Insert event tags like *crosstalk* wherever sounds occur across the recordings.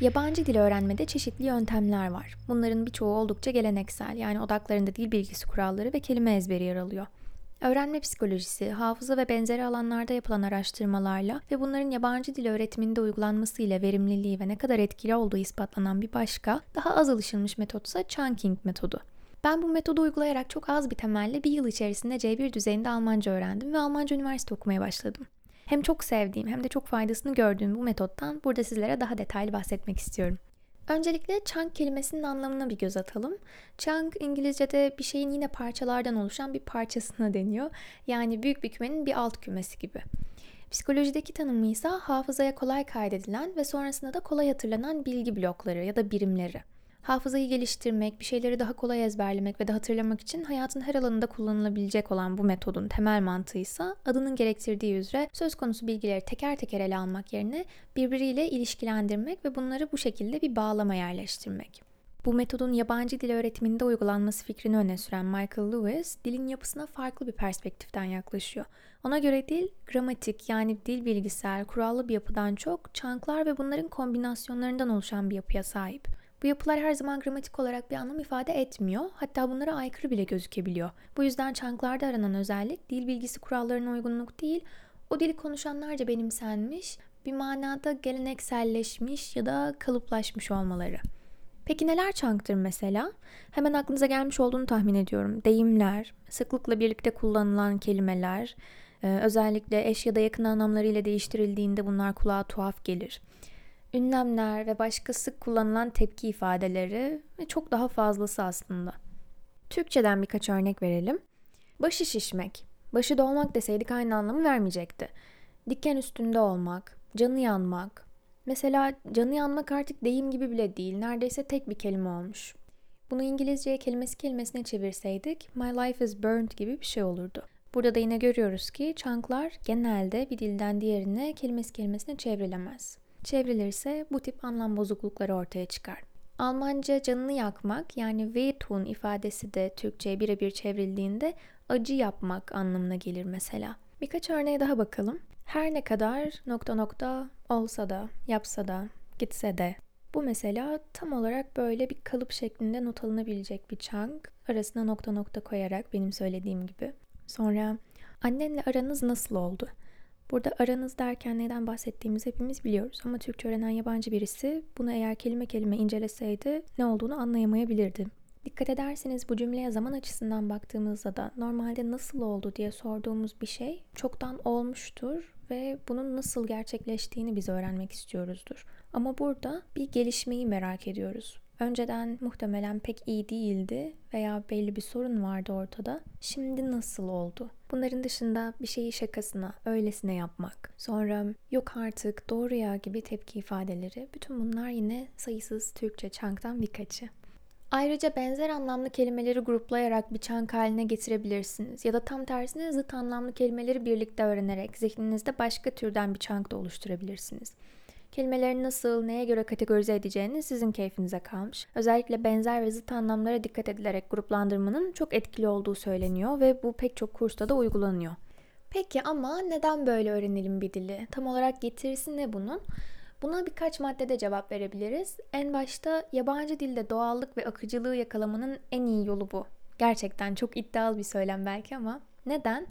Yabancı dil öğrenmede çeşitli yöntemler var. Bunların birçoğu oldukça geleneksel, yani odaklarında dil bilgisi kuralları ve kelime ezberi yer alıyor. Öğrenme psikolojisi, hafıza ve benzeri alanlarda yapılan araştırmalarla ve bunların yabancı dil öğretiminde uygulanmasıyla verimliliği ve ne kadar etkili olduğu ispatlanan bir başka, daha az alışılmış metotsa chunking metodu. Ben bu metodu uygulayarak çok az bir temelle bir yıl içerisinde C1 düzeyinde Almanca öğrendim ve Almanca üniversite okumaya başladım. Hem çok sevdiğim hem de çok faydasını gördüğüm bu metottan burada sizlere daha detaylı bahsetmek istiyorum. Öncelikle chunk kelimesinin anlamına bir göz atalım. Chunk İngilizce'de bir şeyin yine parçalardan oluşan bir parçasına *laughs* deniyor. Yani büyük bir kümenin bir alt kümesi gibi. Psikolojideki tanımı ise hafızaya kolay kaydedilen ve sonrasında da kolay hatırlanan bilgi blokları ya da birimleri. Hafızayı geliştirmek, bir şeyleri daha kolay ezberlemek ve de hatırlamak için hayatın her alanında kullanılabilecek olan bu metodun temel mantığı ise adının gerektirdiği üzere söz konusu bilgileri teker teker ele almak yerine birbiriyle ilişkilendirmek ve bunları bu şekilde bir bağlama yerleştirmek. Bu metodun yabancı dil öğretiminde uygulanması fikrini öne süren Michael Lewis, dilin yapısına farklı bir perspektiften yaklaşıyor. Ona göre dil, gramatik yani dil bilgisel, kurallı bir yapıdan çok, çanklar ve bunların kombinasyonlarından oluşan bir yapıya sahip. Bu yapılar her zaman gramatik olarak bir anlam ifade etmiyor. Hatta bunlara aykırı bile gözükebiliyor. Bu yüzden çanklarda aranan özellik dil bilgisi kurallarına uygunluk değil, o dili konuşanlarca benimsenmiş, bir manada gelenekselleşmiş ya da kalıplaşmış olmaları. Peki neler çanktır mesela? Hemen aklınıza gelmiş olduğunu tahmin ediyorum. Deyimler, sıklıkla birlikte kullanılan kelimeler, özellikle eş ya da yakın anlamlarıyla değiştirildiğinde bunlar kulağa tuhaf gelir ünlemler ve başka sık kullanılan tepki ifadeleri ve çok daha fazlası aslında. Türkçeden birkaç örnek verelim. Başı şişmek. Başı dolmak deseydik aynı anlamı vermeyecekti. Diken üstünde olmak, canı yanmak. Mesela canı yanmak artık deyim gibi bile değil, neredeyse tek bir kelime olmuş. Bunu İngilizceye kelimesi kelimesine çevirseydik My life is burned gibi bir şey olurdu. Burada da yine görüyoruz ki çanklar genelde bir dilden diğerine kelimesi kelimesine çevrilemez. Çevrilirse bu tip anlam bozuklukları ortaya çıkar. Almanca canını yakmak yani wehtun ifadesi de Türkçe'ye birebir çevrildiğinde acı yapmak anlamına gelir mesela. Birkaç örneğe daha bakalım. Her ne kadar nokta nokta olsa da, yapsa da, gitse de. Bu mesela tam olarak böyle bir kalıp şeklinde not alınabilecek bir chunk. Arasına nokta nokta koyarak benim söylediğim gibi. Sonra annenle aranız nasıl oldu? Burada aranız derken neden bahsettiğimizi hepimiz biliyoruz ama Türkçe öğrenen yabancı birisi bunu eğer kelime kelime inceleseydi ne olduğunu anlayamayabilirdi. Dikkat ederseniz bu cümleye zaman açısından baktığımızda da normalde nasıl oldu diye sorduğumuz bir şey çoktan olmuştur ve bunun nasıl gerçekleştiğini biz öğrenmek istiyoruzdur. Ama burada bir gelişmeyi merak ediyoruz. Önceden muhtemelen pek iyi değildi veya belli bir sorun vardı ortada. Şimdi nasıl oldu? Bunların dışında bir şeyi şakasına, öylesine yapmak, sonra yok artık, doğru ya gibi tepki ifadeleri, bütün bunlar yine sayısız Türkçe çanktan birkaçı. Ayrıca benzer anlamlı kelimeleri gruplayarak bir çank haline getirebilirsiniz ya da tam tersine zıt anlamlı kelimeleri birlikte öğrenerek zihninizde başka türden bir çank da oluşturabilirsiniz. Kelimeleri nasıl, neye göre kategorize edeceğiniz sizin keyfinize kalmış. Özellikle benzer ve zıt anlamlara dikkat edilerek gruplandırmanın çok etkili olduğu söyleniyor ve bu pek çok kursta da uygulanıyor. Peki ama neden böyle öğrenelim bir dili? Tam olarak getirisi ne bunun? Buna birkaç maddede cevap verebiliriz. En başta yabancı dilde doğallık ve akıcılığı yakalamanın en iyi yolu bu. Gerçekten çok iddialı bir söylem belki ama neden?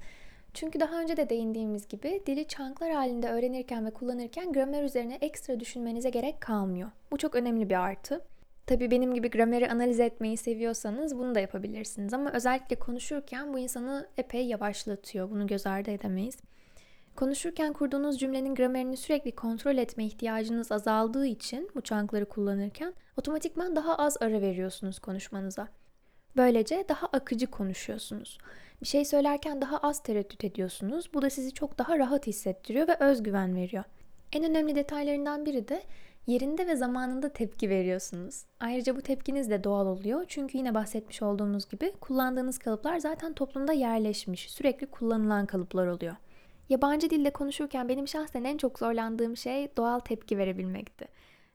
Çünkü daha önce de değindiğimiz gibi dili çanklar halinde öğrenirken ve kullanırken gramer üzerine ekstra düşünmenize gerek kalmıyor. Bu çok önemli bir artı. Tabii benim gibi grameri analiz etmeyi seviyorsanız bunu da yapabilirsiniz ama özellikle konuşurken bu insanı epey yavaşlatıyor. Bunu göz ardı edemeyiz. Konuşurken kurduğunuz cümlenin gramerini sürekli kontrol etme ihtiyacınız azaldığı için bu çankları kullanırken otomatikman daha az ara veriyorsunuz konuşmanıza. Böylece daha akıcı konuşuyorsunuz. Bir şey söylerken daha az tereddüt ediyorsunuz. Bu da sizi çok daha rahat hissettiriyor ve özgüven veriyor. En önemli detaylarından biri de yerinde ve zamanında tepki veriyorsunuz. Ayrıca bu tepkiniz de doğal oluyor. Çünkü yine bahsetmiş olduğumuz gibi kullandığınız kalıplar zaten toplumda yerleşmiş, sürekli kullanılan kalıplar oluyor. Yabancı dilde konuşurken benim şahsen en çok zorlandığım şey doğal tepki verebilmekti.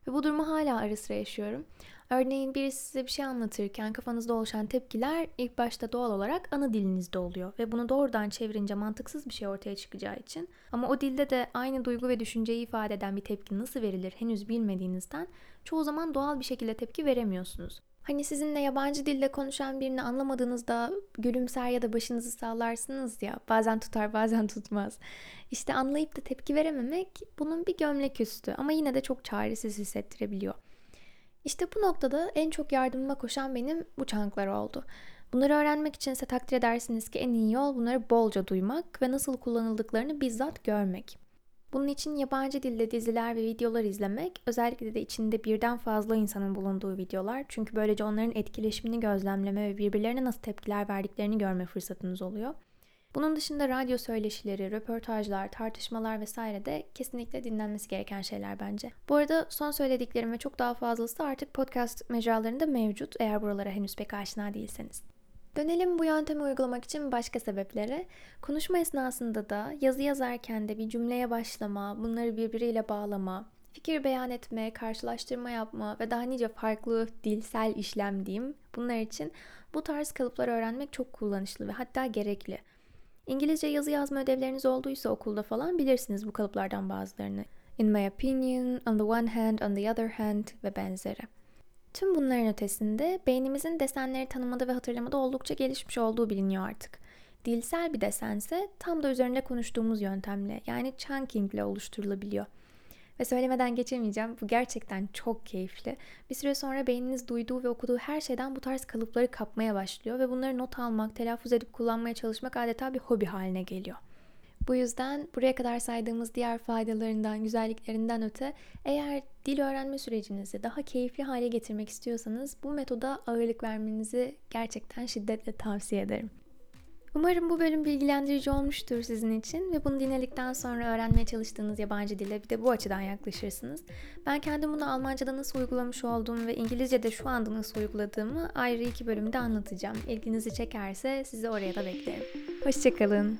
Ve bu durumu hala ara sıra yaşıyorum. Örneğin birisi size bir şey anlatırken kafanızda oluşan tepkiler ilk başta doğal olarak ana dilinizde oluyor. Ve bunu doğrudan çevirince mantıksız bir şey ortaya çıkacağı için. Ama o dilde de aynı duygu ve düşünceyi ifade eden bir tepki nasıl verilir henüz bilmediğinizden çoğu zaman doğal bir şekilde tepki veremiyorsunuz. Hani sizinle yabancı dilde konuşan birini anlamadığınızda gülümser ya da başınızı sallarsınız ya. Bazen tutar bazen tutmaz. İşte anlayıp da tepki verememek bunun bir gömlek üstü ama yine de çok çaresiz hissettirebiliyor. İşte bu noktada en çok yardımıma koşan benim bu çanklar oldu. Bunları öğrenmek için ise takdir edersiniz ki en iyi yol bunları bolca duymak ve nasıl kullanıldıklarını bizzat görmek. Bunun için yabancı dilde diziler ve videolar izlemek, özellikle de içinde birden fazla insanın bulunduğu videolar. Çünkü böylece onların etkileşimini gözlemleme ve birbirlerine nasıl tepkiler verdiklerini görme fırsatınız oluyor. Bunun dışında radyo söyleşileri, röportajlar, tartışmalar vesaire de kesinlikle dinlenmesi gereken şeyler bence. Bu arada son söylediklerim ve çok daha fazlası artık podcast mecralarında mevcut eğer buralara henüz pek aşina değilseniz. Dönelim bu yöntemi uygulamak için başka sebeplere. Konuşma esnasında da yazı yazarken de bir cümleye başlama, bunları birbiriyle bağlama, fikir beyan etme, karşılaştırma yapma ve daha nice farklı dilsel işlem diyeyim. Bunlar için bu tarz kalıplar öğrenmek çok kullanışlı ve hatta gerekli. İngilizce yazı yazma ödevleriniz olduysa okulda falan bilirsiniz bu kalıplardan bazılarını. In my opinion, on the one hand, on the other hand ve benzeri. Tüm bunların ötesinde beynimizin desenleri tanımada ve hatırlamada oldukça gelişmiş olduğu biliniyor artık. Dilsel bir desense tam da üzerinde konuştuğumuz yöntemle yani chunking ile oluşturulabiliyor. Ve söylemeden geçemeyeceğim. Bu gerçekten çok keyifli. Bir süre sonra beyniniz duyduğu ve okuduğu her şeyden bu tarz kalıpları kapmaya başlıyor ve bunları not almak, telaffuz edip kullanmaya çalışmak adeta bir hobi haline geliyor. Bu yüzden buraya kadar saydığımız diğer faydalarından, güzelliklerinden öte eğer dil öğrenme sürecinizi daha keyifli hale getirmek istiyorsanız bu metoda ağırlık vermenizi gerçekten şiddetle tavsiye ederim. Umarım bu bölüm bilgilendirici olmuştur sizin için ve bunu dinledikten sonra öğrenmeye çalıştığınız yabancı dile bir de bu açıdan yaklaşırsınız. Ben kendim bunu Almanca'da nasıl uygulamış olduğumu ve İngilizce'de şu anda nasıl uyguladığımı ayrı iki bölümde anlatacağım. İlginizi çekerse sizi oraya da beklerim. Hoşçakalın.